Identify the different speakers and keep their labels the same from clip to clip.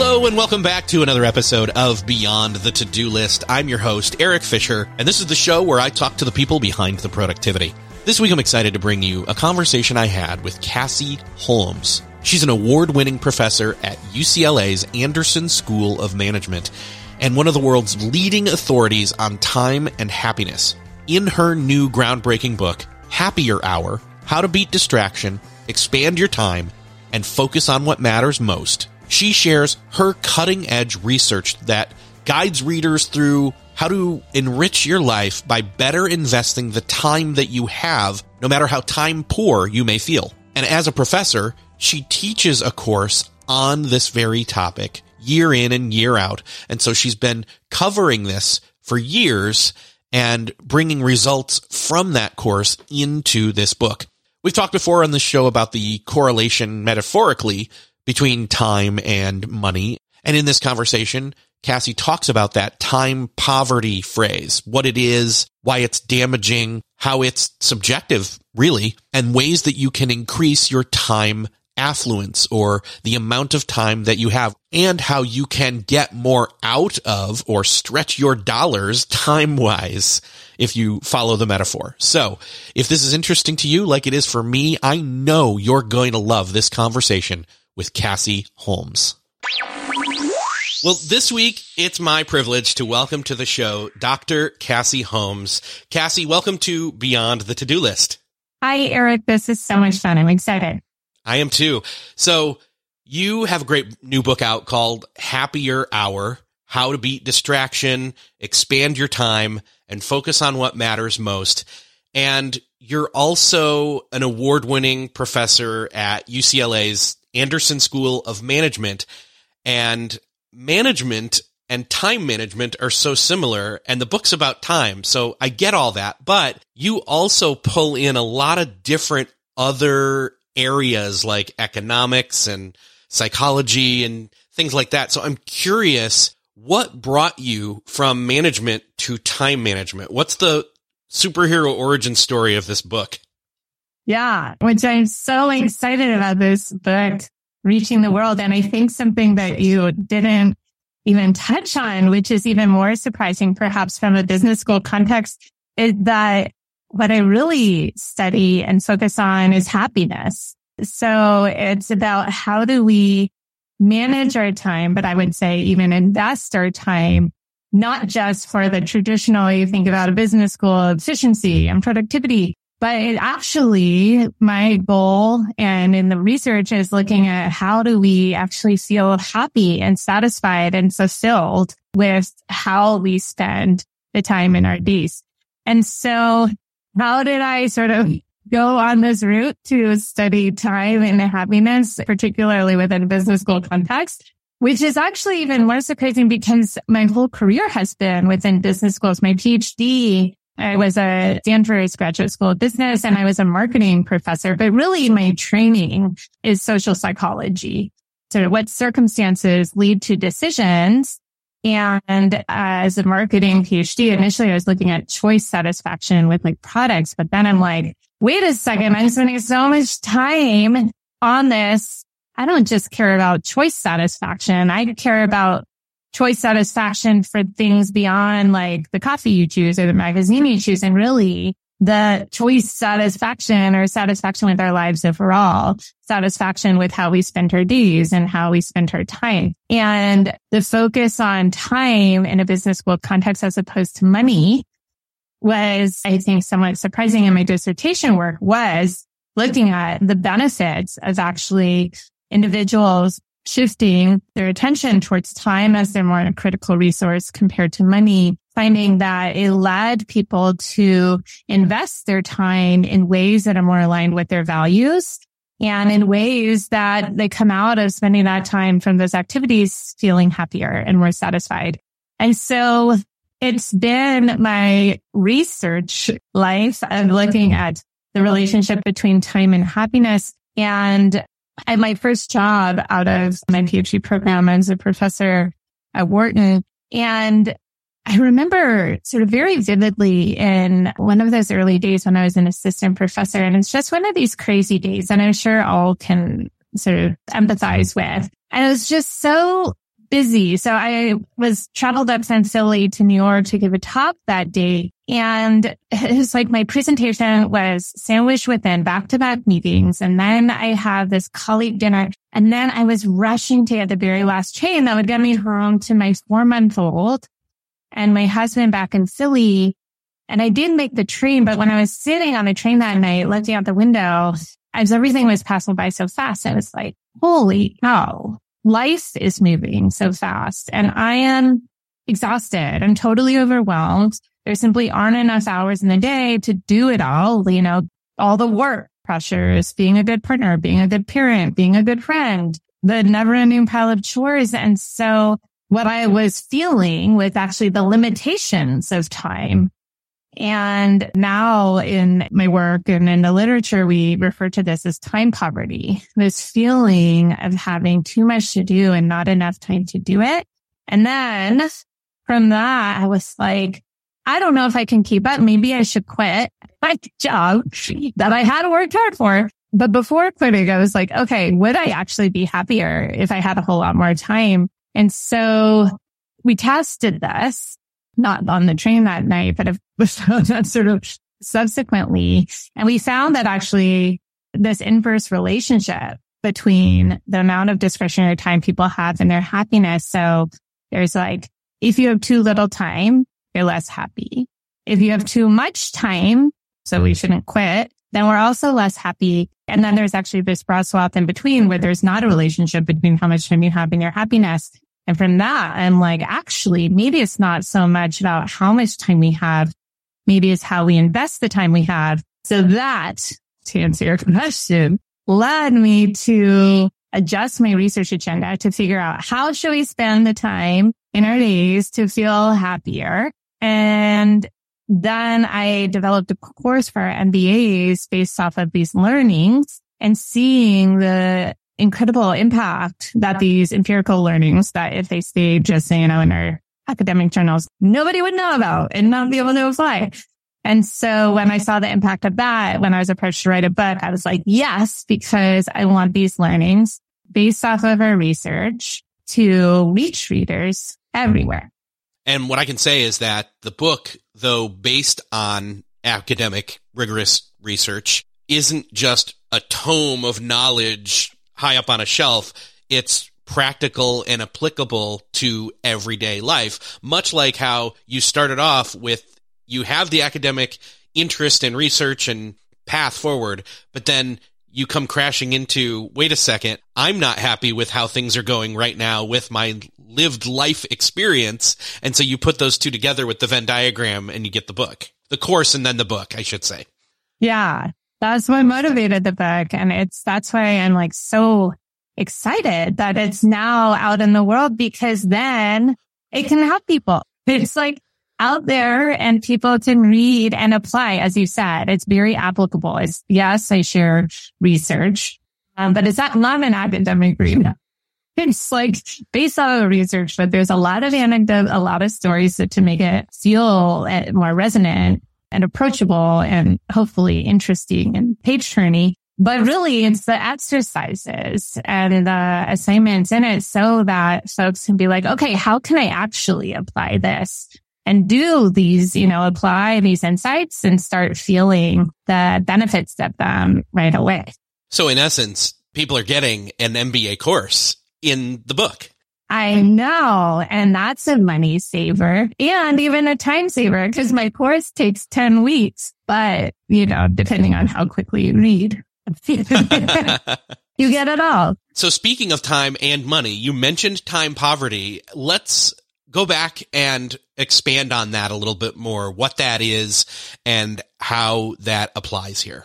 Speaker 1: Hello and welcome back to another episode of Beyond the To Do List. I'm your host, Eric Fisher, and this is the show where I talk to the people behind the productivity. This week I'm excited to bring you a conversation I had with Cassie Holmes. She's an award winning professor at UCLA's Anderson School of Management and one of the world's leading authorities on time and happiness. In her new groundbreaking book, Happier Hour How to Beat Distraction, Expand Your Time, and Focus on What Matters Most she shares her cutting edge research that guides readers through how to enrich your life by better investing the time that you have, no matter how time poor you may feel. And as a professor, she teaches a course on this very topic year in and year out. And so she's been covering this for years and bringing results from that course into this book. We've talked before on the show about the correlation metaphorically between time and money. And in this conversation, Cassie talks about that time poverty phrase, what it is, why it's damaging, how it's subjective, really, and ways that you can increase your time affluence or the amount of time that you have and how you can get more out of or stretch your dollars time wise if you follow the metaphor. So if this is interesting to you, like it is for me, I know you're going to love this conversation with Cassie Holmes. Well, this week it's my privilege to welcome to the show Dr. Cassie Holmes. Cassie, welcome to Beyond the To-Do List.
Speaker 2: Hi, Eric. This is so much fun. I'm excited.
Speaker 1: I am too. So you have a great new book out called Happier Hour, How to Beat Distraction, Expand Your Time, and Focus on What Matters Most. And you're also an award winning professor at UCLA's Anderson School of Management. And management and time management are so similar, and the book's about time. So I get all that. But you also pull in a lot of different other areas like economics and psychology and things like that. So I'm curious what brought you from management to time management? What's the superhero origin story of this book?
Speaker 2: Yeah, which I'm so excited about this book reaching the world. And I think something that you didn't even touch on, which is even more surprising, perhaps from a business school context, is that what I really study and focus on is happiness. So it's about how do we manage our time, but I would say even invest our time, not just for the traditional, you think about a business school efficiency and productivity, but actually, my goal and in the research is looking at how do we actually feel happy and satisfied and fulfilled with how we spend the time in our days. And so how did I sort of go on this route to study time and happiness, particularly within a business school context? Which is actually even more surprising because my whole career has been within business schools. My PhD I was a Stanford Graduate School of Business and I was a marketing professor, but really my training is social psychology. of what circumstances lead to decisions. And as a marketing PhD, initially I was looking at choice satisfaction with like products, but then I'm like, wait a second, I'm spending so much time on this. I don't just care about choice satisfaction. I care about choice satisfaction for things beyond like the coffee you choose or the magazine you choose. And really the choice satisfaction or satisfaction with our lives overall, satisfaction with how we spend our days and how we spend our time. And the focus on time in a business world context as opposed to money was, I think, somewhat surprising in my dissertation work was looking at the benefits of actually individuals shifting their attention towards time as their more a critical resource compared to money, finding that it led people to invest their time in ways that are more aligned with their values and in ways that they come out of spending that time from those activities feeling happier and more satisfied. And so it's been my research life of looking at the relationship between time and happiness. And at my first job out of my PhD program, I was a professor at Wharton. And I remember sort of very vividly in one of those early days when I was an assistant professor. And it's just one of these crazy days. And I'm sure all can sort of empathize with. And it was just so busy. So I was traveled up from Philly to New York to give a talk that day. And it was like my presentation was sandwiched within back to back meetings. And then I have this colleague dinner. And then I was rushing to get the very last train that would get me home to my four month old and my husband back in Philly. And I did make the train, but when I was sitting on the train that night, looking out the window, as everything was passing by so fast, I was like, holy cow, life is moving so fast and I am exhausted. I'm totally overwhelmed. There simply aren't enough hours in the day to do it all. You know, all the work pressures, being a good partner, being a good parent, being a good friend, the never ending pile of chores. And so what I was feeling was actually the limitations of time and now in my work and in the literature, we refer to this as time poverty, this feeling of having too much to do and not enough time to do it. And then from that, I was like, I don't know if I can keep up. Maybe I should quit my job that I had worked hard for. But before quitting, I was like, okay, would I actually be happier if I had a whole lot more time? And so we tested this not on the train that night, but that sort of subsequently. And we found that actually this inverse relationship between the amount of discretionary time people have and their happiness. So there's like, if you have too little time, you're less happy. If you have too much time, so we shouldn't quit, then we're also less happy. And then there's actually this broad swath in between where there's not a relationship between how much time you have and your happiness. And from that, I'm like, actually, maybe it's not so much about how much time we have. Maybe it's how we invest the time we have. So that, to answer your question, led me to adjust my research agenda to figure out how should we spend the time in our days to feel happier. And then I developed a course for MBAs based off of these learnings and seeing the incredible impact that these empirical learnings that if they stay just, you know, in our academic journals, nobody would know about and not be able to apply. And so when I saw the impact of that, when I was approached to write a book, I was like, yes, because I want these learnings based off of our research to reach readers everywhere.
Speaker 1: And what I can say is that the book, though based on academic rigorous research, isn't just a tome of knowledge high up on a shelf. It's practical and applicable to everyday life, much like how you started off with you have the academic interest and research and path forward, but then you come crashing into, wait a second, I'm not happy with how things are going right now with my lived life experience. And so you put those two together with the Venn diagram and you get the book, the course and then the book, I should say.
Speaker 2: Yeah. That's what motivated the book. And it's, that's why I'm like so excited that it's now out in the world because then it can help people. It's like out there and people can read and apply. As you said, it's very applicable. It's yes, I share research, um, but it's not, not an academic read. it's like based on the research, but there's a lot of anecdote, a lot of stories to, to make it feel eh, more resonant and approachable and hopefully interesting and page turning. But really it's the exercises and the assignments in it so that folks can be like, okay, how can I actually apply this? And do these, you know, apply these insights and start feeling the benefits of them right away.
Speaker 1: So in essence, people are getting an MBA course in the book.
Speaker 2: I know. And that's a money saver and even a time saver because my course takes 10 weeks, but you know, depending on how quickly you read, you get it all.
Speaker 1: So speaking of time and money, you mentioned time poverty. Let's go back and expand on that a little bit more, what that is and how that applies here.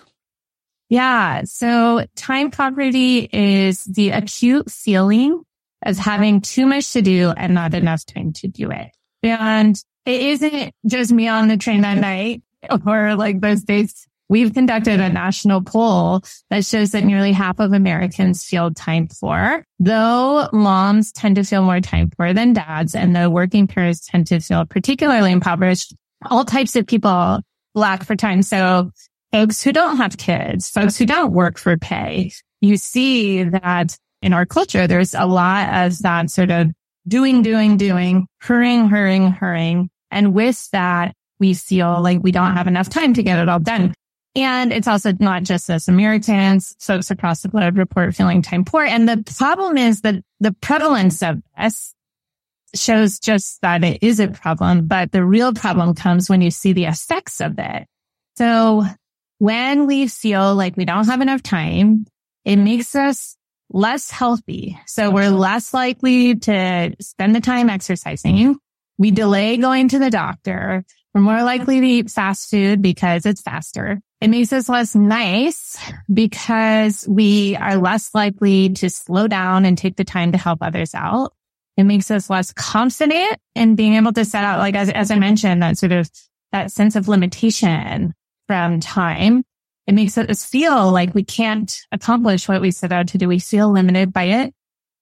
Speaker 2: Yeah. So time poverty is the acute feeling of having too much to do and not enough time to do it. And it isn't just me on the train at night or like those days. We've conducted a national poll that shows that nearly half of Americans feel time poor, though moms tend to feel more time poor than dads and the working parents tend to feel particularly impoverished. All types of people lack for time. So folks who don't have kids, folks who don't work for pay, you see that in our culture, there's a lot of that sort of doing, doing, doing, hurrying, hurrying, hurrying. And with that, we feel like we don't have enough time to get it all done. And it's also not just us Americans, folks across the globe report feeling time poor. And the problem is that the prevalence of this shows just that it is a problem, but the real problem comes when you see the effects of it. So when we feel like we don't have enough time, it makes us less healthy. So we're less likely to spend the time exercising. We delay going to the doctor. We're more likely to eat fast food because it's faster. It makes us less nice because we are less likely to slow down and take the time to help others out. It makes us less confident in being able to set out, like, as, as I mentioned, that sort of that sense of limitation from time. It makes us feel like we can't accomplish what we set out to do. We feel limited by it.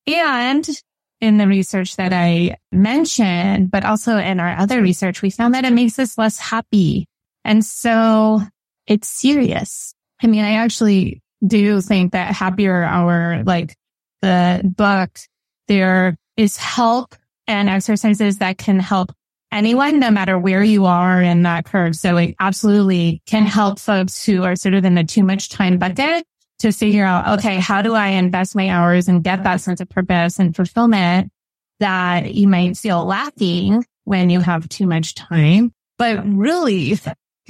Speaker 2: And in the research that I mentioned, but also in our other research, we found that it makes us less happy. And so it's serious. I mean, I actually do think that happier hour, like the book, there is help and exercises that can help anyone, no matter where you are in that curve. So it absolutely can help folks who are sort of in the too much time bucket to figure out, okay, how do I invest my hours and get that sense of purpose and fulfillment that you might feel lacking when you have too much time? But really,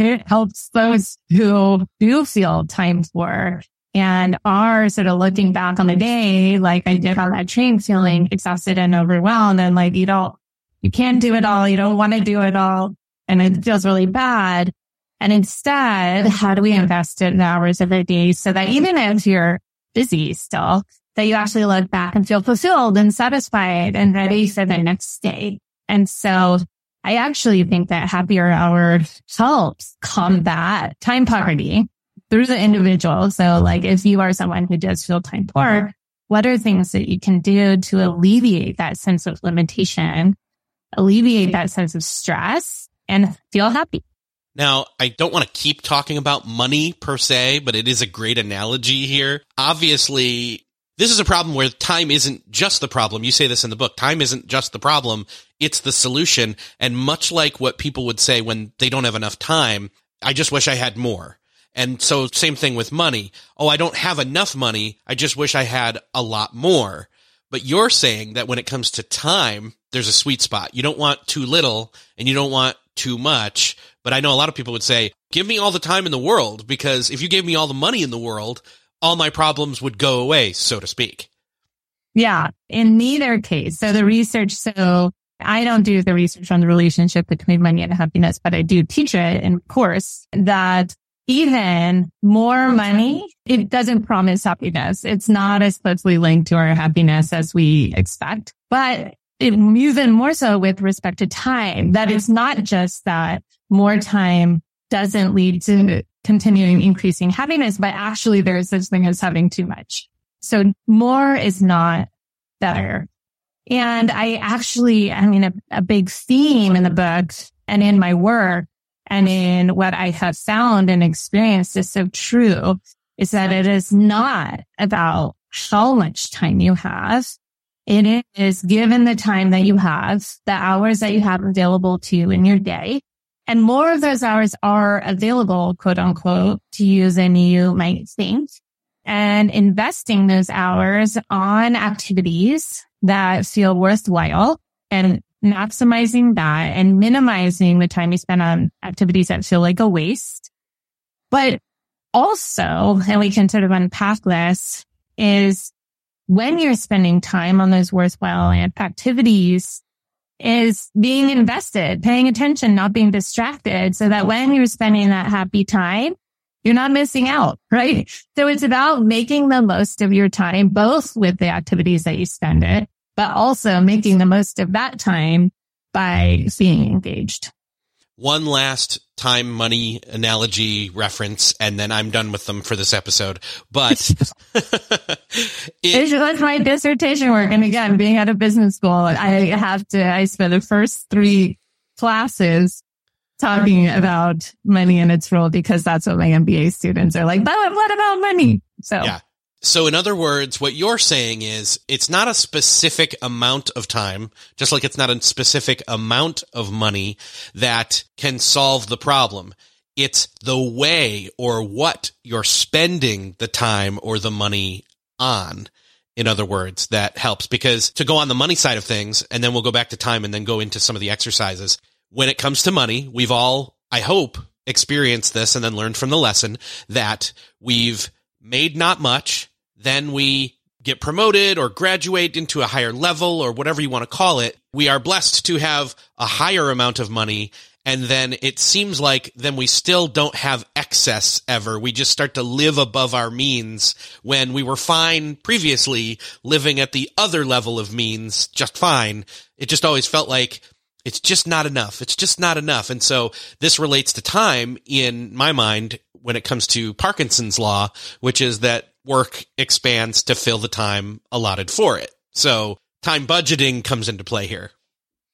Speaker 2: it helps those who do feel time poor and are sort of looking back on the day, like I did on that train, feeling exhausted and overwhelmed and like you don't you can't do it all. You don't want to do it all. And it feels really bad. And instead, how do we invest in the hours of the day so that even if you're busy still, that you actually look back and feel fulfilled and satisfied and ready for the next day. And so I actually think that happier hour helps combat time poverty through the individual. So like if you are someone who does feel time poor, what are things that you can do to alleviate that sense of limitation alleviate that sense of stress and feel happy.
Speaker 1: Now, I don't want to keep talking about money per se, but it is a great analogy here. Obviously, this is a problem where time isn't just the problem. You say this in the book. Time isn't just the problem. It's the solution. And much like what people would say when they don't have enough time, I just wish I had more. And so same thing with money. Oh, I don't have enough money. I just wish I had a lot more. But you're saying that when it comes to time, there's a sweet spot. You don't want too little and you don't want too much. But I know a lot of people would say, give me all the time in the world because if you gave me all the money in the world, all my problems would go away, so to speak.
Speaker 2: Yeah. In neither case. So the research, so I don't do the research on the relationship between money and happiness, but I do teach it in course that even more money, it doesn't promise happiness. It's not as closely linked to our happiness as we expect, but it, even more so with respect to time, that it's not just that more time doesn't lead to continuing increasing happiness, but actually there's such thing as having too much. So more is not better. And I actually, I mean, a, a big theme in the book and in my work and in what I have found and experienced is so true is that it is not about how much time you have. It is given the time that you have, the hours that you have available to you in your day. And more of those hours are available, quote unquote, to use than you might think. And investing those hours on activities that feel worthwhile and maximizing that and minimizing the time you spend on activities that feel like a waste. But also, and we can sort of unpack this is when you're spending time on those worthwhile activities is being invested, paying attention, not being distracted so that when you're spending that happy time, you're not missing out, right? So it's about making the most of your time, both with the activities that you spend it, but also making the most of that time by being engaged.
Speaker 1: One last time money analogy reference, and then I'm done with them for this episode. But
Speaker 2: it, that's my dissertation work. And again, being at a business school, I have to, I spent the first three classes talking about money and its role because that's what my MBA students are like. But what about money? So
Speaker 1: yeah. So in other words, what you're saying is it's not a specific amount of time, just like it's not a specific amount of money that can solve the problem. It's the way or what you're spending the time or the money on. In other words, that helps because to go on the money side of things, and then we'll go back to time and then go into some of the exercises. When it comes to money, we've all, I hope, experienced this and then learned from the lesson that we've made not much then we get promoted or graduate into a higher level or whatever you want to call it. We are blessed to have a higher amount of money. And then it seems like then we still don't have excess ever. We just start to live above our means when we were fine previously living at the other level of means just fine. It just always felt like it's just not enough. It's just not enough. And so this relates to time in my mind when it comes to Parkinson's law, which is that work expands to fill the time allotted for it. So time budgeting comes into play here.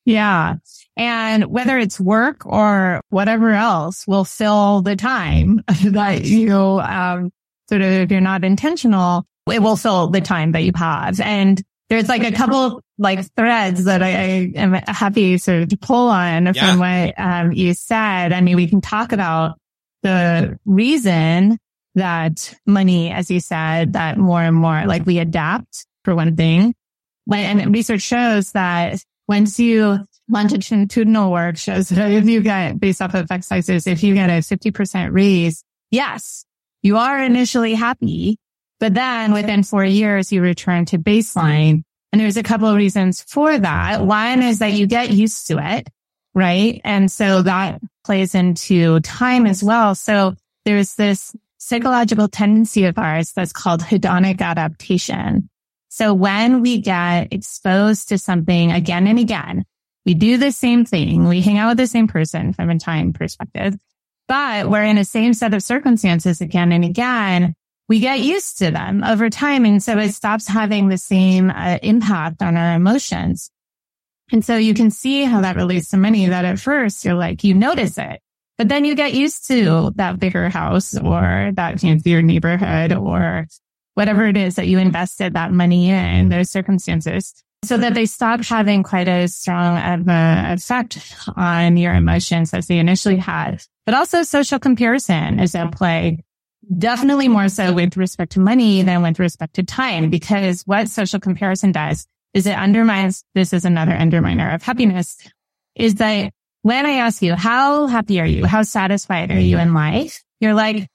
Speaker 2: Yeah. And whether it's work or whatever else will fill the time that you, um, sort of, if you're not intentional, it will fill the time that you have. And there's like a couple like threads that I, I am happy sort of to pull on yeah. from what um, you said. I mean, we can talk about the reason that money, as you said, that more and more, like we adapt for one thing. And research shows that once you longitudinal work shows that if you get based off of effect sizes, if you get a 50% raise, yes, you are initially happy, but then within four years, you return to baseline. And there's a couple of reasons for that. One is that you get used to it, right? And so that plays into time as well. So there's this psychological tendency of ours that's called hedonic adaptation. So when we get exposed to something again and again, we do the same thing. We hang out with the same person from a time perspective, but we're in the same set of circumstances again and again. We get used to them over time. And so it stops having the same uh, impact on our emotions. And so you can see how that relates to many that at first you're like, you notice it. But then you get used to that bigger house or that fancier neighborhood or whatever it is that you invested that money in those circumstances so that they stop having quite as strong of an effect on your emotions as they initially had. But also social comparison is at play. Definitely more so with respect to money than with respect to time, because what social comparison does is it undermines, this is another underminer of happiness, is that when I ask you, how happy are you? How satisfied are you in life? You're like,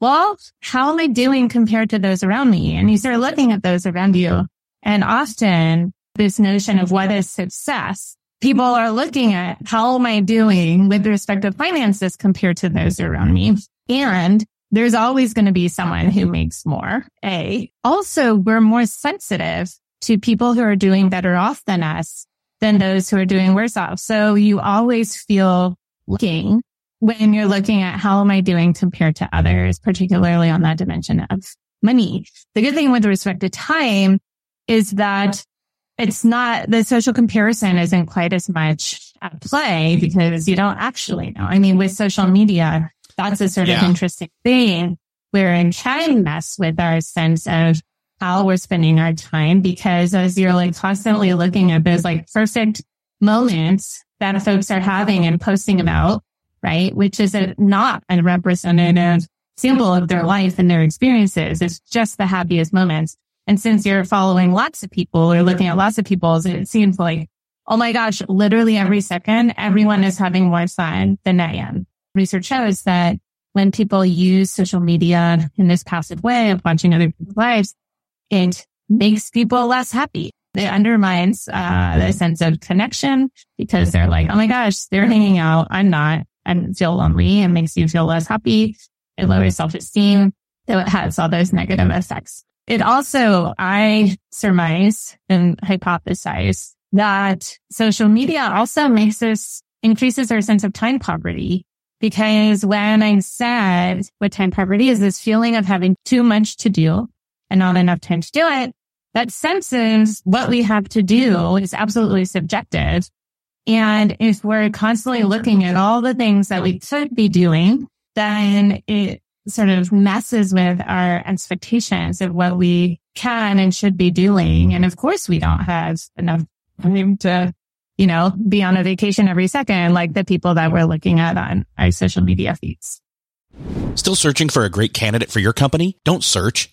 Speaker 2: well, how am I doing compared to those around me? And you start looking at those around you. And often this notion of what is success, people are looking at how am I doing with respect to finances compared to those around me? And there's always going to be someone who makes more. A. Also, we're more sensitive to people who are doing better off than us than those who are doing worse off. So you always feel looking when you're looking at how am I doing compared to others, particularly on that dimension of money. The good thing with respect to time is that it's not the social comparison isn't quite as much at play because you don't actually know. I mean, with social media, that's a sort yeah. of interesting thing where it can mess with our sense of how we're spending our time because as you're like constantly looking at those like perfect moments that folks are having and posting about, right? Which is a, not a representative sample of their life and their experiences. It's just the happiest moments. And since you're following lots of people or looking at lots of people, it seems like, oh my gosh, literally every second, everyone is having more fun than I am. Research shows that when people use social media in this passive way of watching other people's lives, it makes people less happy. It undermines uh, the sense of connection because they're like, oh my gosh, they're hanging out. I'm not. and feel lonely. It makes you feel less happy. It lowers self-esteem. So it has all those negative effects. It also, I surmise and hypothesize that social media also makes us increases our sense of time poverty because when I said what time poverty is this feeling of having too much to do and not enough time to do it, that senses what we have to do is absolutely subjective. And if we're constantly looking at all the things that we could be doing, then it sort of messes with our expectations of what we can and should be doing. And of course, we don't have enough time to, you know, be on a vacation every second, like the people that we're looking at on our social media feeds.
Speaker 3: Still searching for a great candidate for your company? Don't search,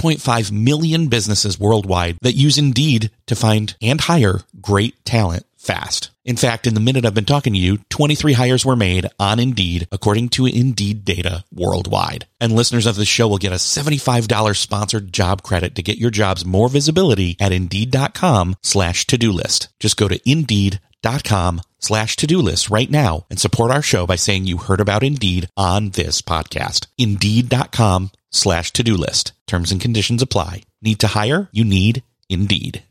Speaker 3: 3.5 million businesses worldwide that use Indeed to find and hire great talent fast. In fact, in the minute I've been talking to you, 23 hires were made on Indeed according to Indeed data worldwide. And listeners of the show will get a $75 sponsored job credit to get your jobs more visibility at Indeed.com slash to-do list. Just go to Indeed.com slash to-do list right now and support our show by saying you heard about Indeed on this podcast. Indeed.com slash to-do list. Terms and conditions apply. Need to hire? You need Indeed.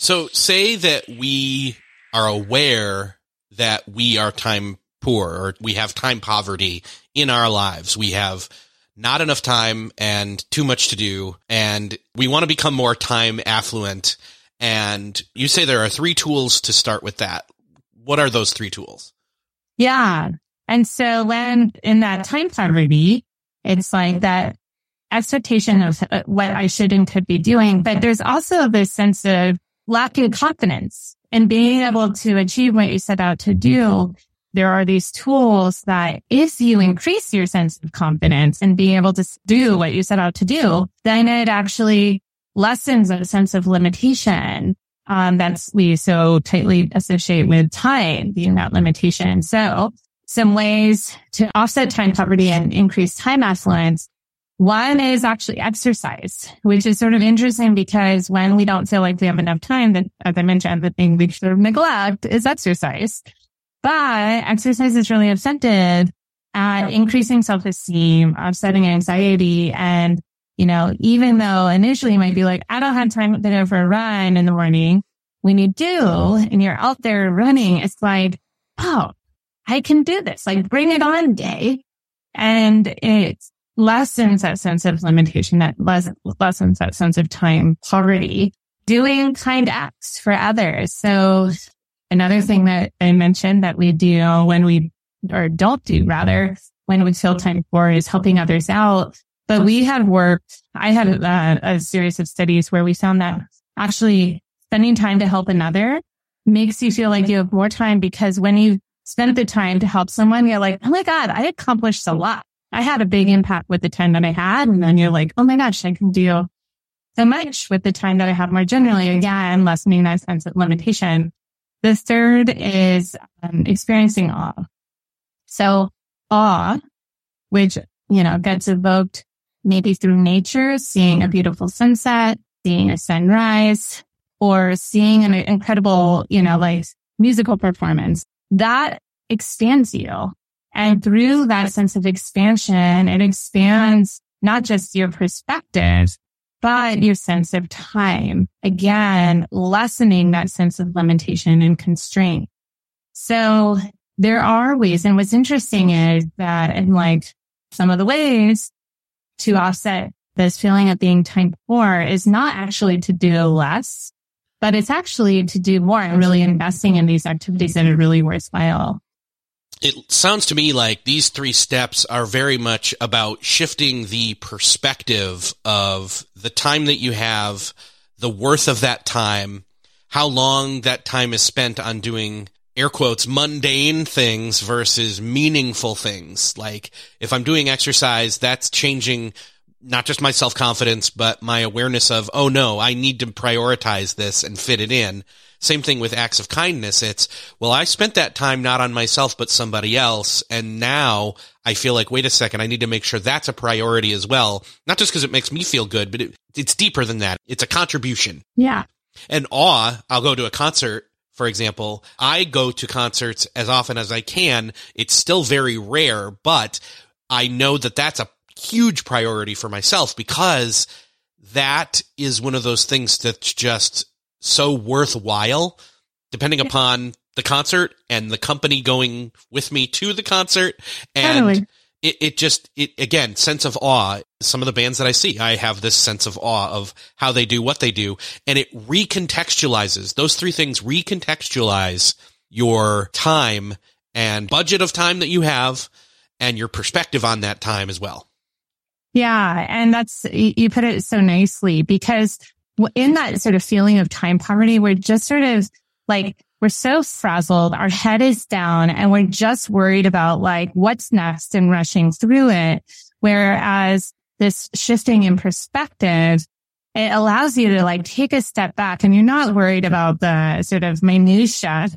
Speaker 3: So say that we are aware that we are time poor or we have time poverty in our lives. We have not enough time and too much to do and we want to become more time affluent and you say there are three tools to start with that. What are those three tools?
Speaker 2: Yeah. And so when in that time poverty, it's like that expectation of uh, what I should and could be doing. But there's also this sense of lacking confidence and being able to achieve what you set out to do. There are these tools that if you increase your sense of confidence and being able to do what you set out to do, then it actually lessens a sense of limitation um, that's we so tightly associate with time being that limitation. So some ways to offset time poverty and increase time affluence. One is actually exercise, which is sort of interesting because when we don't feel like we have enough time, then as I mentioned, the thing we sort of neglect is exercise. But exercise is really effective at increasing self-esteem, offsetting anxiety, and you know, even though initially you might be like, I don't have time to go for a run in the morning. When you do and you're out there running, it's like, oh, I can do this. Like bring it on day. And it lessens that sense of limitation, that lessens that sense of time poverty, doing kind acts for others. So another thing that I mentioned that we do when we, or don't do rather, when we feel time for is helping others out but we had worked, I had uh, a series of studies where we found that actually spending time to help another makes you feel like you have more time because when you spend the time to help someone, you're like, oh my God, I accomplished a lot. I had a big impact with the time that I had. And then you're like, oh my gosh, I can do so much with the time that I have more generally. Again, lessening that sense of limitation. The third is um, experiencing awe. So awe, which, you know, gets evoked maybe through nature, seeing a mm-hmm. beautiful sunset, seeing a sunrise or seeing an incredible, you know, like musical performance that expands you. And through that sense of expansion, it expands not just your perspective, but your sense of time. Again, lessening that sense of limitation and constraint. So there are ways. And what's interesting is that in like some of the ways to offset this feeling of being time poor is not actually to do less, but it's actually to do more and really investing in these activities that are really worthwhile.
Speaker 1: It sounds to me like these three steps are very much about shifting the perspective of the time that you have, the worth of that time, how long that time is spent on doing air quotes mundane things versus meaningful things. Like if I'm doing exercise, that's changing not just my self confidence, but my awareness of, oh no, I need to prioritize this and fit it in. Same thing with acts of kindness. It's, well, I spent that time not on myself, but somebody else. And now I feel like, wait a second, I need to make sure that's a priority as well. Not just because it makes me feel good, but it, it's deeper than that. It's a contribution.
Speaker 2: Yeah.
Speaker 1: And awe, I'll go to a concert for example, I go to concerts as often as I can. It's still very rare, but I know that that's a huge priority for myself because that is one of those things that's just so worthwhile depending upon the concert and the company going with me to the concert. And totally it, it just it again sense of awe some of the bands that i see i have this sense of awe of how they do what they do and it recontextualizes those three things recontextualize your time and budget of time that you have and your perspective on that time as well.
Speaker 2: Yeah and that's you put it so nicely because in that sort of feeling of time poverty we're just sort of like we're so frazzled. Our head is down and we're just worried about like what's next and rushing through it. Whereas this shifting in perspective, it allows you to like take a step back and you're not worried about the sort of minutia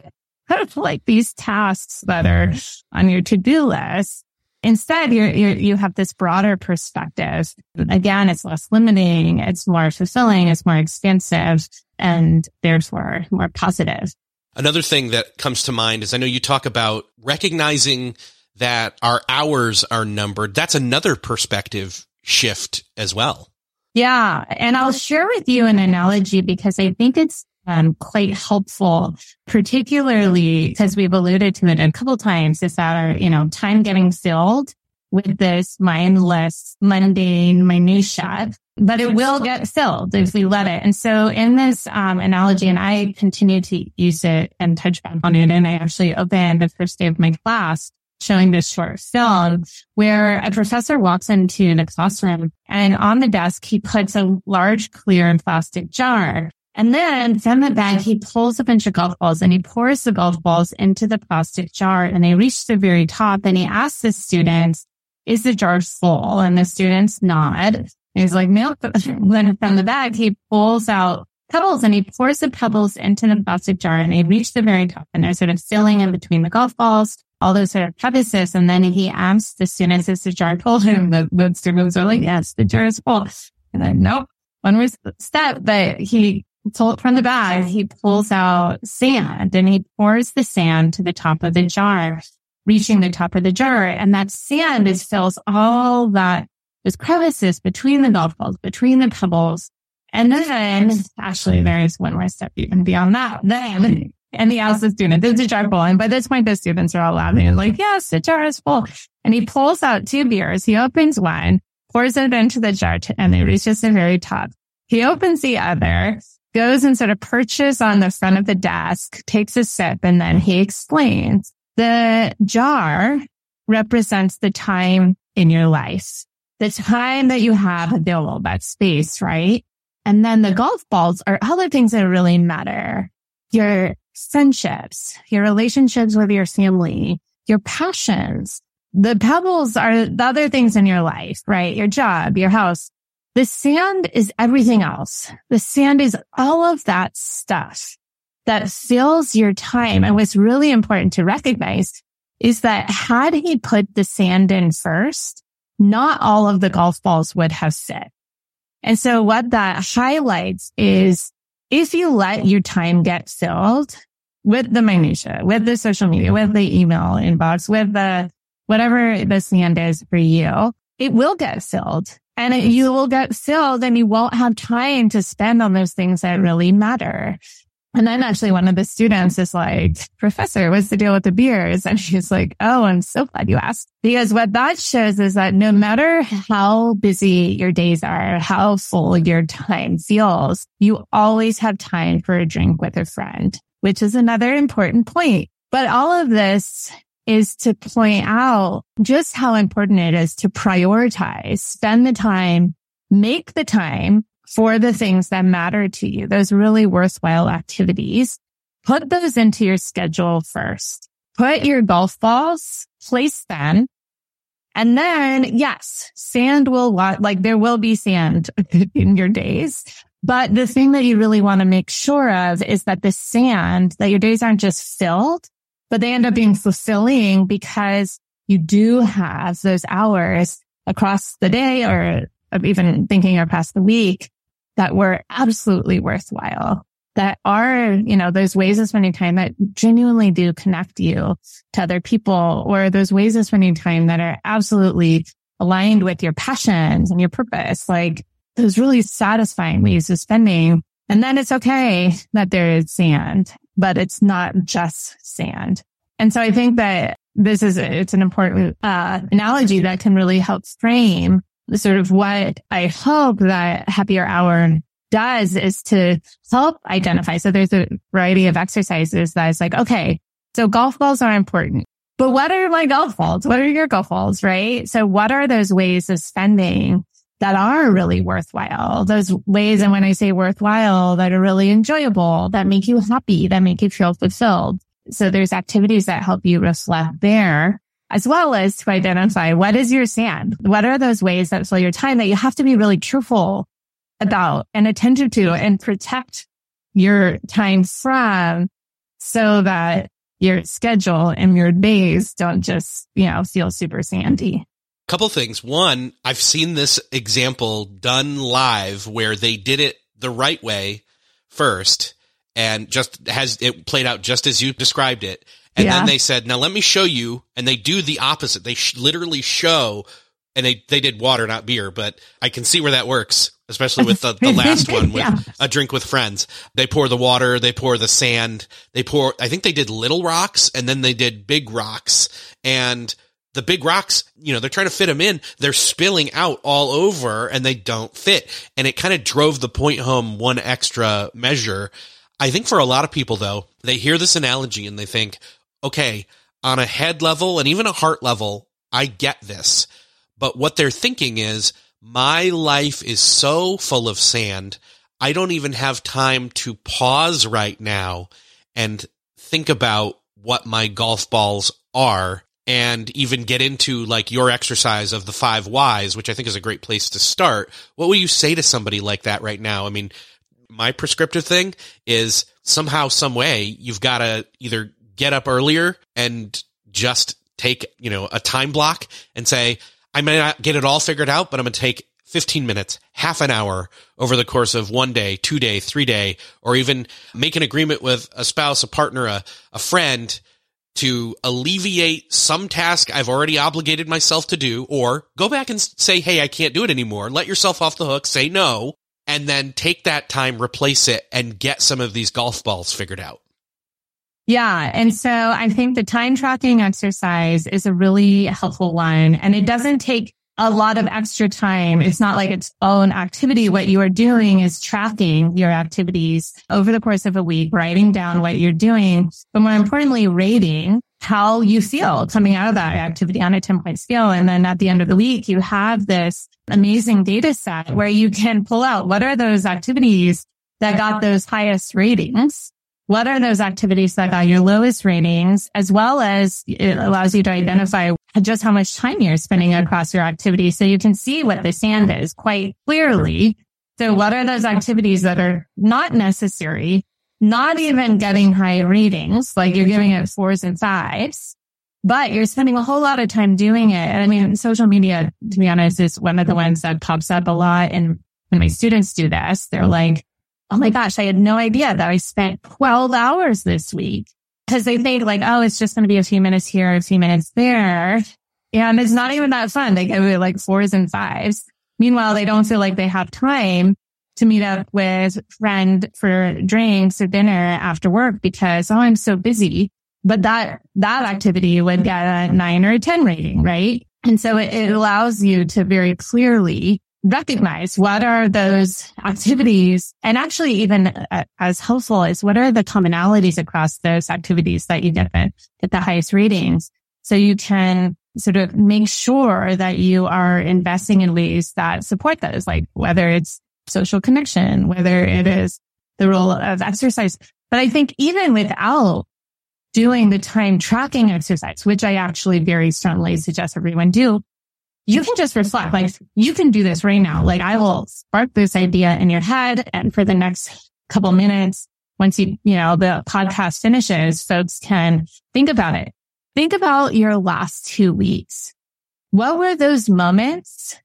Speaker 2: of like these tasks that are on your to-do list. Instead, you're, you have this broader perspective. Again, it's less limiting. It's more fulfilling. It's more expansive and therefore more positive.
Speaker 1: Another thing that comes to mind is I know you talk about recognizing that our hours are numbered. That's another perspective shift as well.
Speaker 2: Yeah. And I'll share with you an analogy because I think it's um, quite helpful, particularly because we've alluded to it a couple times is that our, you know, time getting filled with this mindless, mundane minutia but it will get filled if we let it. And so in this um, analogy, and I continue to use it and touch back on it, and I actually opened the first day of my class showing this short film where a professor walks into the classroom and on the desk, he puts a large clear plastic jar. And then from the bag, he pulls a bunch of golf balls and he pours the golf balls into the plastic jar and they reach the very top and he asks the students, is the jar full? And the students nod. He's like, milk. then from the bag, he pulls out pebbles and he pours the pebbles into the plastic jar and they reach the very top and they're sort of filling in between the golf balls, all those sort of crevices. And then he asks the students, is the jar full? And the, the students are like, yes, the jar is full. And then, nope. One more step, but he pulled from the bag, he pulls out sand and he pours the sand to the top of the jar, reaching the top of the jar. And that sand is fills all that there's crevices between the golf balls, between the pebbles. And then actually there is one more step even beyond that. Then, and he asks the student, is the jar full? And by this point, the students are all laughing and like, yes, the jar is full. And he pulls out two beers. He opens one, pours it into the jar and it reaches the very top. He opens the other, goes and sort of perches on the front of the desk, takes a sip, and then he explains the jar represents the time in your life the time that you have available, that space, right? And then the golf balls are other things that really matter. Your friendships, your relationships with your family, your passions. The pebbles are the other things in your life, right? Your job, your house. The sand is everything else. The sand is all of that stuff that fills your time. And what's really important to recognize is that had he put the sand in first, not all of the golf balls would have fit. And so what that highlights is if you let your time get filled with the minutia, with the social media, with the email inbox, with the whatever the sand is for you, it will get filled and it, you will get filled and you won't have time to spend on those things that really matter. And then actually one of the students is like, professor, what's the deal with the beers? And she's like, Oh, I'm so glad you asked. Because what that shows is that no matter how busy your days are, how full your time feels, you always have time for a drink with a friend, which is another important point. But all of this is to point out just how important it is to prioritize, spend the time, make the time for the things that matter to you, those really worthwhile activities. Put those into your schedule first. Put your golf balls, place them. And then yes, sand will like there will be sand in your days. But the thing that you really want to make sure of is that the sand, that your days aren't just filled, but they end up being fulfilling because you do have those hours across the day or even thinking or past the week that were absolutely worthwhile that are, you know, those ways of spending time that genuinely do connect you to other people or those ways of spending time that are absolutely aligned with your passions and your purpose, like those really satisfying ways of spending. And then it's okay that there is sand, but it's not just sand. And so I think that this is, it's an important uh, analogy that can really help frame sort of what I hope that happier hour does is to help identify. So there's a variety of exercises that is like, okay, so golf balls are important, but what are my golf balls? What are your golf balls? Right. So what are those ways of spending that are really worthwhile? Those ways. And when I say worthwhile, that are really enjoyable, that make you happy, that make you feel fulfilled. So there's activities that help you reflect there as well as to identify what is your sand? What are those ways that fill your time that you have to be really truthful about and attentive to and protect your time from so that your schedule and your days don't just, you know, feel super sandy.
Speaker 1: Couple things. One, I've seen this example done live where they did it the right way first and just has it played out just as you described it. And yeah. then they said, now let me show you. And they do the opposite. They sh- literally show, and they, they did water, not beer, but I can see where that works, especially with the, the last one with yeah. a drink with friends. They pour the water, they pour the sand, they pour, I think they did little rocks and then they did big rocks and the big rocks, you know, they're trying to fit them in. They're spilling out all over and they don't fit. And it kind of drove the point home one extra measure. I think for a lot of people though, they hear this analogy and they think, okay, on a head level and even a heart level, I get this. But what they're thinking is, my life is so full of sand. I don't even have time to pause right now and think about what my golf balls are and even get into like your exercise of the five whys, which I think is a great place to start. What will you say to somebody like that right now? I mean, my prescriptive thing is somehow, some way, you've got to either get up earlier and just take, you know, a time block and say, I may not get it all figured out, but I'm going to take 15 minutes, half an hour over the course of one day, two day, three day, or even make an agreement with a spouse, a partner, a, a friend to alleviate some task I've already obligated myself to do, or go back and say, Hey, I can't do it anymore. Let yourself off the hook, say no, and then take that time, replace it and get some of these golf balls figured out.
Speaker 2: Yeah. And so I think the time tracking exercise is a really helpful one and it doesn't take a lot of extra time. It's not like its own activity. What you are doing is tracking your activities over the course of a week, writing down what you're doing, but more importantly, rating how you feel coming out of that activity on a 10 point scale. And then at the end of the week, you have this amazing data set where you can pull out what are those activities that got those highest ratings what are those activities that got your lowest ratings, as well as it allows you to identify just how much time you're spending across your activities. So you can see what the sand is quite clearly. So what are those activities that are not necessary, not even getting high ratings, like you're giving it fours and fives, but you're spending a whole lot of time doing it. And I mean, social media, to be honest, is one of the ones that pops up a lot And when my students do this, they're like, Oh my gosh, I had no idea that I spent 12 hours this week because they think like, Oh, it's just going to be a few minutes here, a few minutes there. And it's not even that fun. They give it like fours and fives. Meanwhile, they don't feel like they have time to meet up with friend for drinks or dinner after work because, oh, I'm so busy. But that, that activity would get a nine or a 10 rating, right? And so it, it allows you to very clearly recognize what are those activities and actually even uh, as helpful is what are the commonalities across those activities that you get, get the highest ratings. So you can sort of make sure that you are investing in ways that support those, like whether it's social connection, whether it is the role of exercise. But I think even without doing the time tracking exercise, which I actually very strongly suggest everyone do, you can just reflect, like you can do this right now. Like I will spark this idea in your head and for the next couple minutes, once you, you know, the podcast finishes, folks can think about it. Think about your last two weeks. What were those moments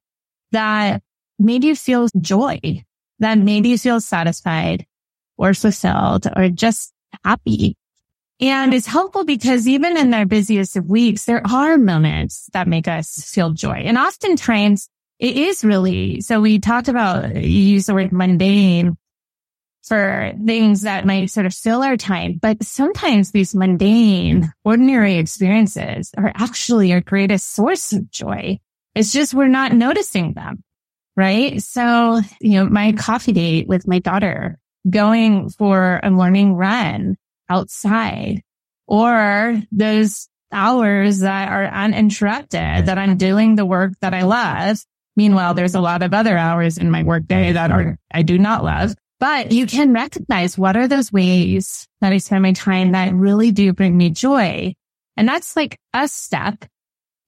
Speaker 2: that made you feel joy, that made you feel satisfied or fulfilled or just happy? And it's helpful because even in their busiest of weeks, there are moments that make us feel joy. And often oftentimes it is really, so we talked about, you use the word mundane for things that might sort of fill our time. But sometimes these mundane, ordinary experiences are actually our greatest source of joy. It's just we're not noticing them. Right. So, you know, my coffee date with my daughter, going for a morning run outside or those hours that are uninterrupted that I'm doing the work that I love. Meanwhile, there's a lot of other hours in my workday that are, I do not love. But you can recognize what are those ways that I spend my time that really do bring me joy. And that's like a step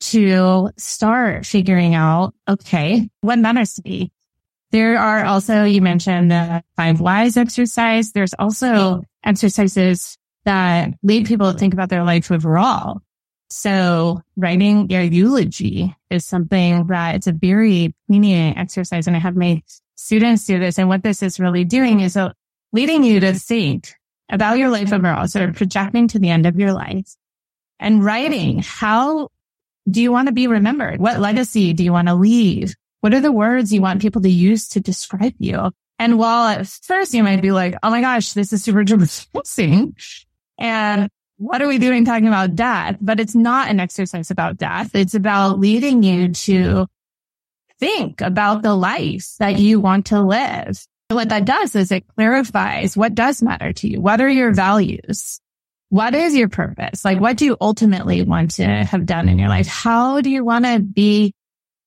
Speaker 2: to start figuring out, okay, what matters to me? There are also, you mentioned the five whys exercise. There's also exercises that lead people to think about their life overall. So writing your eulogy is something that it's a very poignant exercise. And I have my students do this. And what this is really doing is leading you to think about your life overall, sort of projecting to the end of your life and writing how do you want to be remembered? What legacy do you want to leave? What are the words you want people to use to describe you? And while at first you might be like, Oh my gosh, this is super depressing. And what are we doing talking about death? But it's not an exercise about death. It's about leading you to think about the life that you want to live. What that does is it clarifies what does matter to you. What are your values? What is your purpose? Like, what do you ultimately want to have done in your life? How do you want to be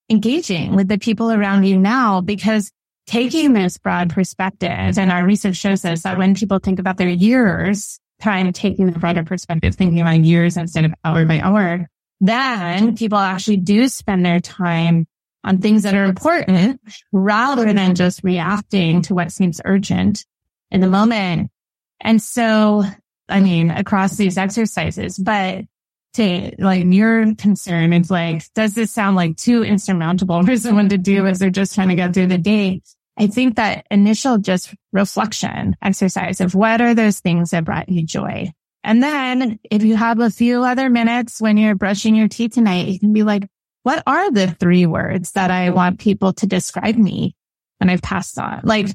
Speaker 2: engaging with the people around you now? Because taking this broad perspective and our research shows us that when people think about their years, kind of taking the broader perspective, thinking about years instead of hour by hour, then people actually do spend their time on things that are important rather than just reacting to what seems urgent in the moment. And so, I mean, across these exercises, but to like your concern, it's like, does this sound like too insurmountable for someone to do as they're just trying to get through the day? I think that initial just reflection exercise of what are those things that brought you joy? And then if you have a few other minutes when you're brushing your teeth tonight, you can be like, what are the three words that I want people to describe me when I've passed on? Like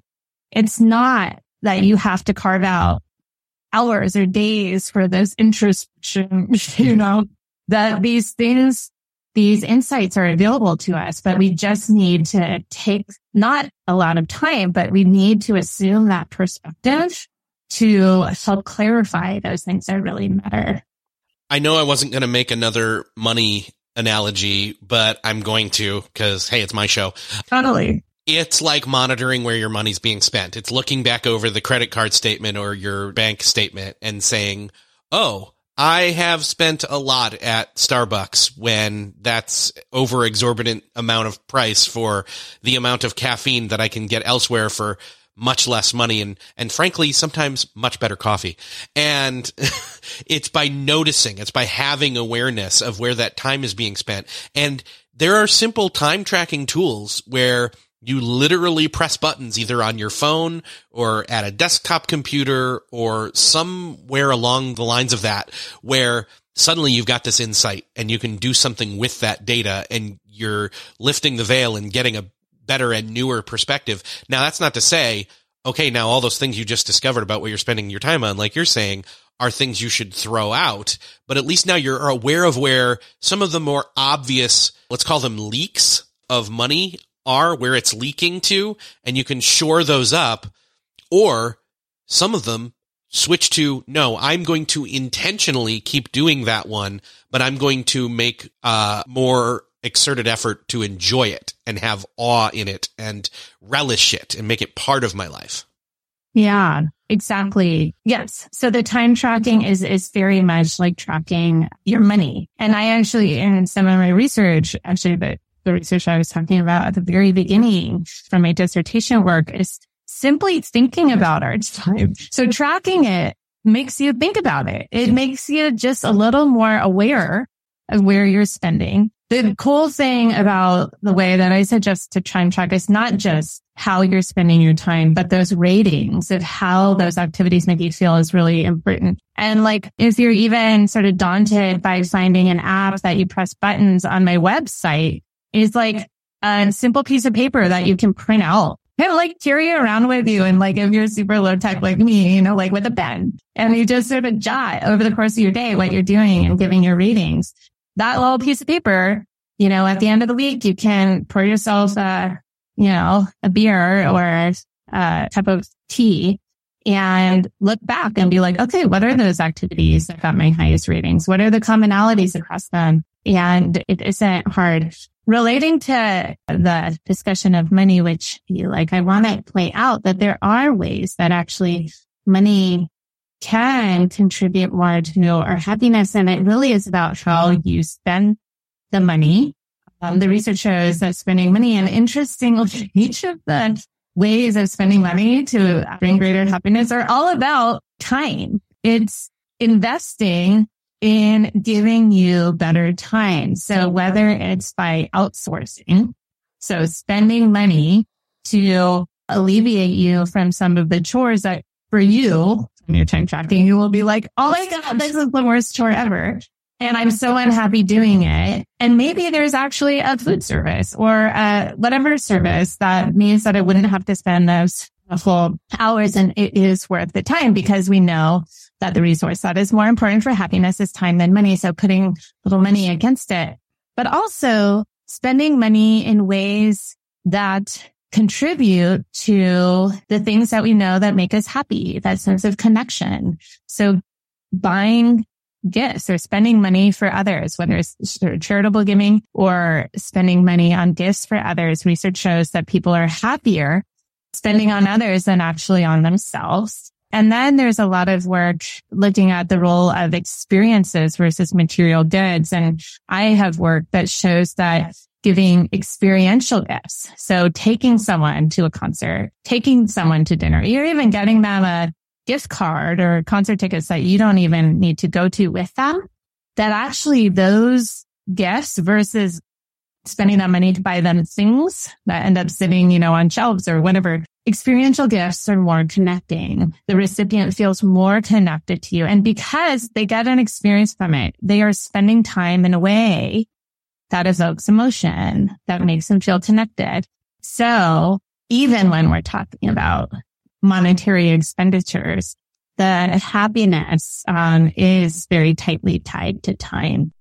Speaker 2: it's not that you have to carve out hours or days for this introspection, you know, that these things, these insights are available to us, but we just need to take not a lot of time, but we need to assume that perspective to help clarify those things that really matter.
Speaker 1: I know I wasn't going to make another money analogy, but I'm going to because, hey, it's my show.
Speaker 2: Totally.
Speaker 1: It's like monitoring where your money's being spent. It's looking back over the credit card statement or your bank statement and saying, oh, I have spent a lot at Starbucks when that's over exorbitant amount of price for the amount of caffeine that I can get elsewhere for much less money and, and frankly, sometimes much better coffee. And it's by noticing, it's by having awareness of where that time is being spent. And there are simple time tracking tools where you literally press buttons either on your phone or at a desktop computer or somewhere along the lines of that where suddenly you've got this insight and you can do something with that data and you're lifting the veil and getting a better and newer perspective. Now that's not to say, okay, now all those things you just discovered about what you're spending your time on, like you're saying, are things you should throw out, but at least now you're aware of where some of the more obvious, let's call them leaks of money are, where it's leaking to, and you can shore those up, or some of them switch to no i'm going to intentionally keep doing that one but i'm going to make uh more exerted effort to enjoy it and have awe in it and relish it and make it part of my life.
Speaker 2: Yeah exactly. Yes. So the time tracking is is very much like tracking your money. And i actually in some of my research actually the, the research i was talking about at the very beginning from my dissertation work is simply thinking about our time. So tracking it makes you think about it. It makes you just a little more aware of where you're spending. The cool thing about the way that I suggest to try and track is not just how you're spending your time, but those ratings of how those activities make you feel is really important. And like, if you're even sort of daunted by finding an app that you press buttons on my website is like a simple piece of paper that you can print out and like carry around with you. And like, if you're super low tech like me, you know, like with a pen and you just sort of jot over the course of your day what you're doing and giving your readings, that little piece of paper, you know, at the end of the week, you can pour yourself a, you know, a beer or a cup of tea and look back and be like, okay, what are those activities that got my highest ratings? What are the commonalities across them? And it isn't hard relating to the discussion of money, which like I want to play out that there are ways that actually money can contribute more to our happiness. And it really is about how you spend the money. Um, the research shows that spending money and interestingly, each of the ways of spending money to bring greater happiness are all about time. It's investing in giving you better time. So whether it's by outsourcing, so spending money to alleviate you from some of the chores that for you, when you're time tracking, you will be like, Oh my God, this is the worst chore ever. And I'm so unhappy doing it. And maybe there's actually a food service or a whatever service that means that I wouldn't have to spend those full hours and it is worth the time because we know that the resource that is more important for happiness is time than money. So putting little money against it, but also spending money in ways that contribute to the things that we know that make us happy, that sense of connection. So buying gifts or spending money for others, whether it's charitable giving or spending money on gifts for others. Research shows that people are happier spending on others than actually on themselves. And then there's a lot of work looking at the role of experiences versus material goods. And I have work that shows that giving experiential gifts. So taking someone to a concert, taking someone to dinner, you're even getting them a gift card or concert tickets that you don't even need to go to with them. That actually those gifts versus spending that money to buy them things that end up sitting, you know, on shelves or whatever. Experiential gifts are more connecting. The recipient feels more connected to you. And because they get an experience from it, they are spending time in a way that evokes emotion, that makes them feel connected. So even when we're talking about monetary expenditures, the happiness um, is very tightly tied to time.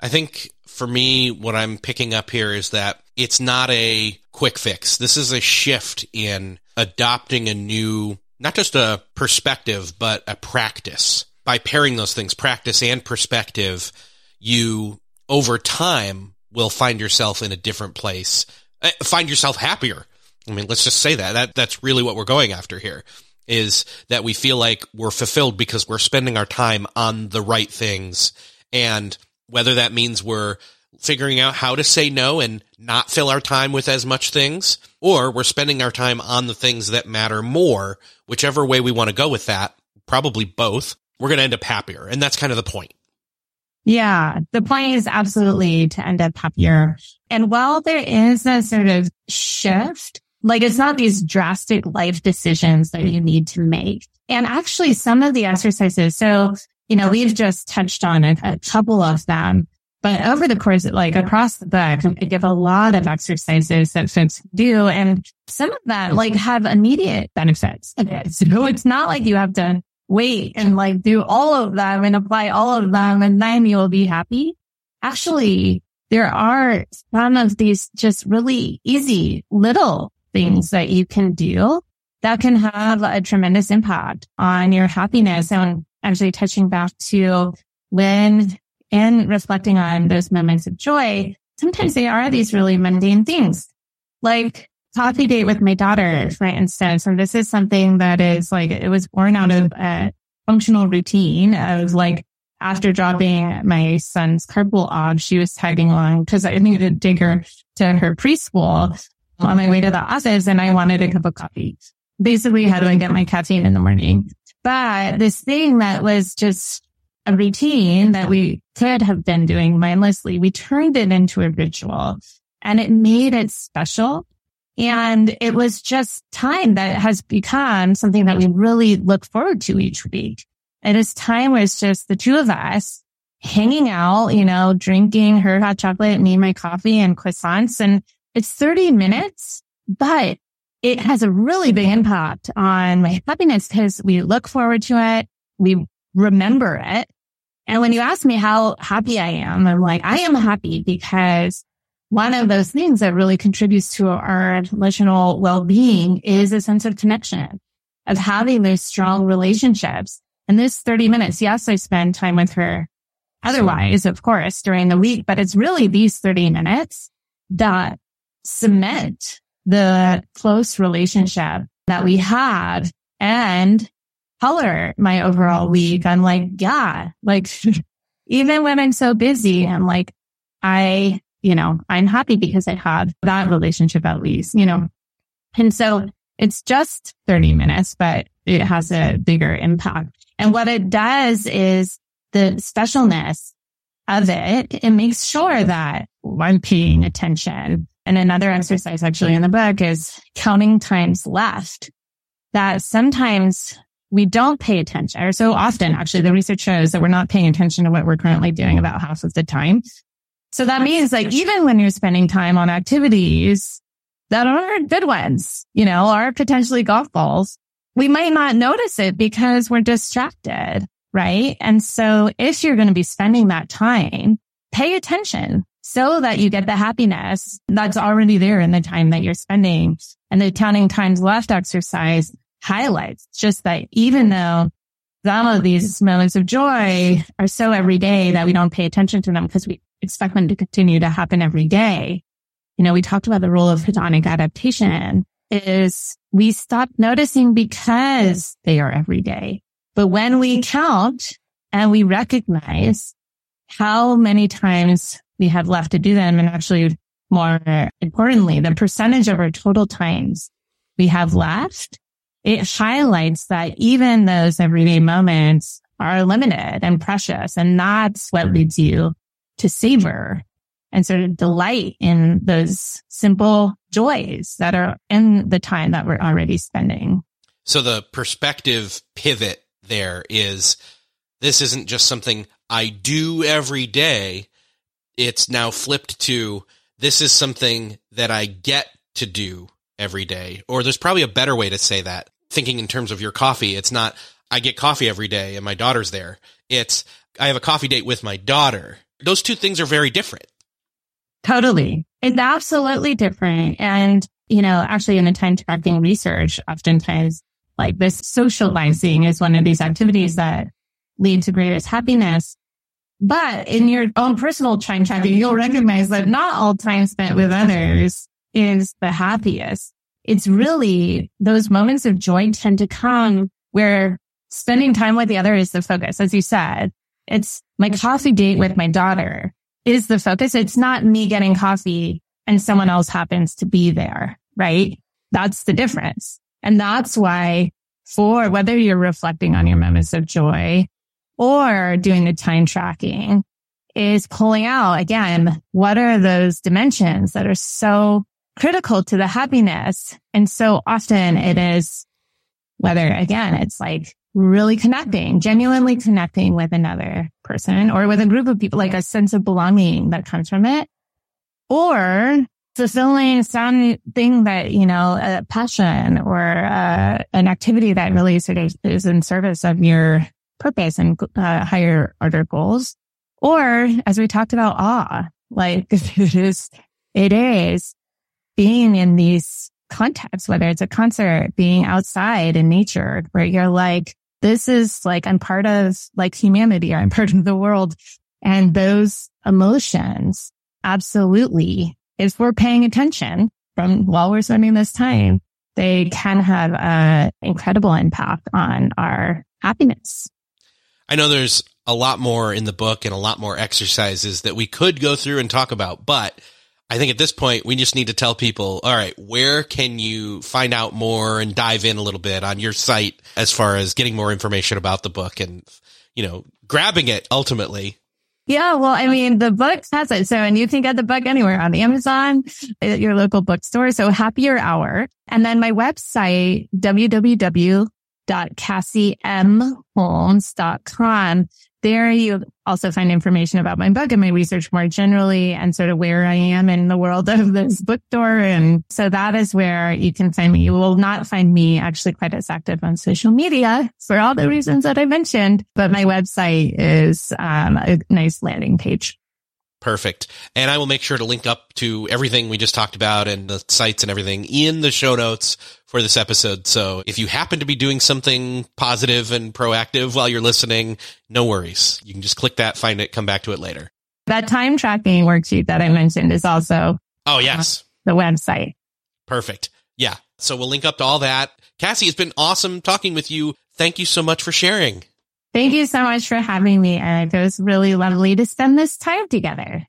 Speaker 1: I think for me, what I'm picking up here is that it's not a quick fix. This is a shift in adopting a new, not just a perspective, but a practice. By pairing those things, practice and perspective, you over time will find yourself in a different place, eh, find yourself happier. I mean, let's just say that. That that's really what we're going after here is that we feel like we're fulfilled because we're spending our time on the right things and whether that means we're figuring out how to say no and not fill our time with as much things, or we're spending our time on the things that matter more, whichever way we want to go with that, probably both, we're going to end up happier. And that's kind of the point.
Speaker 2: Yeah. The point is absolutely to end up happier. And while there is a sort of shift Like it's not these drastic life decisions that you need to make. And actually some of the exercises, so, you know, we've just touched on a, a couple of them, but over the course, like across the book, I give a lot of exercises that folks do. And some of that like have immediate benefits. So it's not like you have to wait and like do all of them and apply all of them and then you'll be happy. Actually, there are some of these just really easy little things that you can do that can have a tremendous impact on your happiness. And actually touching back to when and reflecting on those moments of joy, sometimes they are these really mundane things like coffee date with my daughter, for instance. And this is something that is like, it was born out of a functional routine of like, after dropping my son's carpool off, she was tagging along because I needed to take her to her preschool on my way to the office and I wanted a cup of coffee. Basically, how do I get my caffeine in the morning? But this thing that was just a routine that we could have been doing mindlessly, we turned it into a ritual and it made it special. And it was just time that has become something that we really look forward to each week. It is time where it's just the two of us hanging out, you know, drinking her hot chocolate, me my coffee and croissants. And it's 30 minutes, but it has a really big impact on my happiness because we look forward to it. We remember it. And when you ask me how happy I am, I'm like, I am happy because one of those things that really contributes to our emotional well-being is a sense of connection, of having those strong relationships. And this 30 minutes, yes, I spend time with her otherwise, of course, during the week, but it's really these 30 minutes that cement the close relationship that we had and color my overall week. I'm like, yeah, like even when I'm so busy, I'm like, I, you know, I'm happy because I have that relationship at least, you know. And so it's just 30 minutes, but it has a bigger impact. And what it does is the specialness of it, it makes sure that I'm paying attention. And another exercise actually in the book is counting times left that sometimes we don't pay attention or so often mm-hmm. actually the research shows that we're not paying attention to what we're currently doing about half of the time. So that means like even when you're spending time on activities that are good ones, you know, are potentially golf balls, we might not notice it because we're distracted. Right. And so if you're going to be spending that time, pay attention so that you get the happiness that's already there in the time that you're spending and the counting times left exercise highlights just that even though some of these moments of joy are so everyday that we don't pay attention to them because we expect them to continue to happen every day. You know, we talked about the role of hedonic adaptation is we stop noticing because they are every day. But when we count and we recognize how many times we have left to do them and actually more importantly, the percentage of our total times we have left it highlights that even those everyday moments are limited and precious. And that's what leads you to savor and sort of delight in those simple joys that are in the time that we're already spending.
Speaker 1: So the perspective pivot there is this isn't just something I do every day. It's now flipped to this is something that I get to do every day. Or there's probably a better way to say that. Thinking in terms of your coffee, it's not, I get coffee every day and my daughter's there. It's, I have a coffee date with my daughter. Those two things are very different.
Speaker 2: Totally. It's absolutely different. And, you know, actually in the time tracking research, oftentimes like this socializing is one of these activities that lead to greatest happiness. But in your own personal time tracking, you'll recognize that not all time spent with others is the happiest. It's really those moments of joy tend to come where spending time with the other is the focus. As you said, it's my coffee date with my daughter is the focus. It's not me getting coffee and someone else happens to be there, right? That's the difference. And that's why for whether you're reflecting on your moments of joy or doing the time tracking is pulling out again, what are those dimensions that are so critical to the happiness. And so often it is whether again, it's like really connecting, genuinely connecting with another person or with a group of people, like a sense of belonging that comes from it or fulfilling something that, you know, a passion or uh, an activity that really sort of is in service of your purpose and uh, higher order goals. Or as we talked about awe, like it is, it is being in these contexts, whether it's a concert, being outside in nature where you're like, this is like, I'm part of like humanity. I'm part of the world. And those emotions absolutely if we're paying attention from while we're spending this time, they can have an incredible impact on our happiness.
Speaker 1: I know there's a lot more in the book and a lot more exercises that we could go through and talk about, but I think at this point we just need to tell people, all right, where can you find out more and dive in a little bit on your site as far as getting more information about the book and, you know, grabbing it ultimately
Speaker 2: yeah, well, I mean, the book has it. So, and you can get the book anywhere on Amazon, at your local bookstore. So happier hour. And then my website, www.cassiemholmes.com there you also find information about my book and my research more generally and sort of where I am in the world of this bookstore. And so that is where you can find me. You will not find me actually quite as active on social media for all the reasons that I mentioned, but my website is um, a nice landing page.
Speaker 1: Perfect. And I will make sure to link up to everything we just talked about and the sites and everything in the show notes for this episode. So if you happen to be doing something positive and proactive while you're listening, no worries. You can just click that, find it, come back to it later.
Speaker 2: That time tracking worksheet that I mentioned is also
Speaker 1: Oh, yes.
Speaker 2: the website.
Speaker 1: Perfect. Yeah. So we'll link up to all that. Cassie, it's been awesome talking with you. Thank you so much for sharing.
Speaker 2: Thank you so much for having me, Eric. It was really lovely to spend this time together.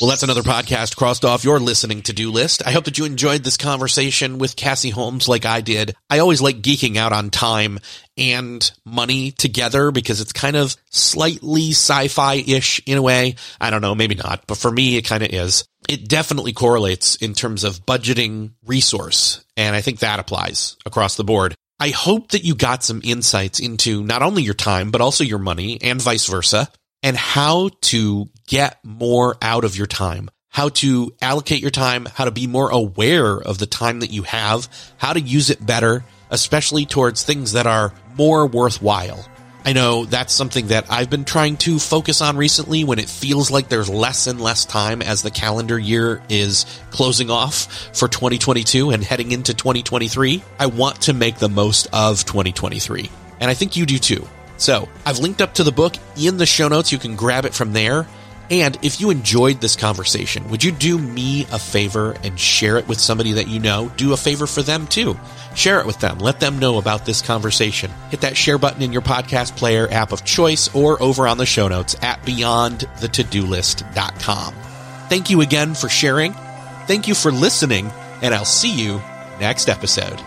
Speaker 1: Well, that's another podcast crossed off your listening to do list. I hope that you enjoyed this conversation with Cassie Holmes like I did. I always like geeking out on time and money together because it's kind of slightly sci-fi-ish in a way. I don't know, maybe not, but for me, it kind of is. It definitely correlates in terms of budgeting resource. And I think that applies across the board. I hope that you got some insights into not only your time, but also your money and vice versa and how to get more out of your time, how to allocate your time, how to be more aware of the time that you have, how to use it better, especially towards things that are more worthwhile. I know that's something that I've been trying to focus on recently when it feels like there's less and less time as the calendar year is closing off for 2022 and heading into 2023. I want to make the most of 2023. And I think you do too. So I've linked up to the book in the show notes. You can grab it from there. And if you enjoyed this conversation, would you do me a favor and share it with somebody that you know? Do a favor for them too. Share it with them. Let them know about this conversation. Hit that share button in your podcast player app of choice or over on the show notes at beyondthetodolist.com. Thank you again for sharing. Thank you for listening, and I'll see you next episode.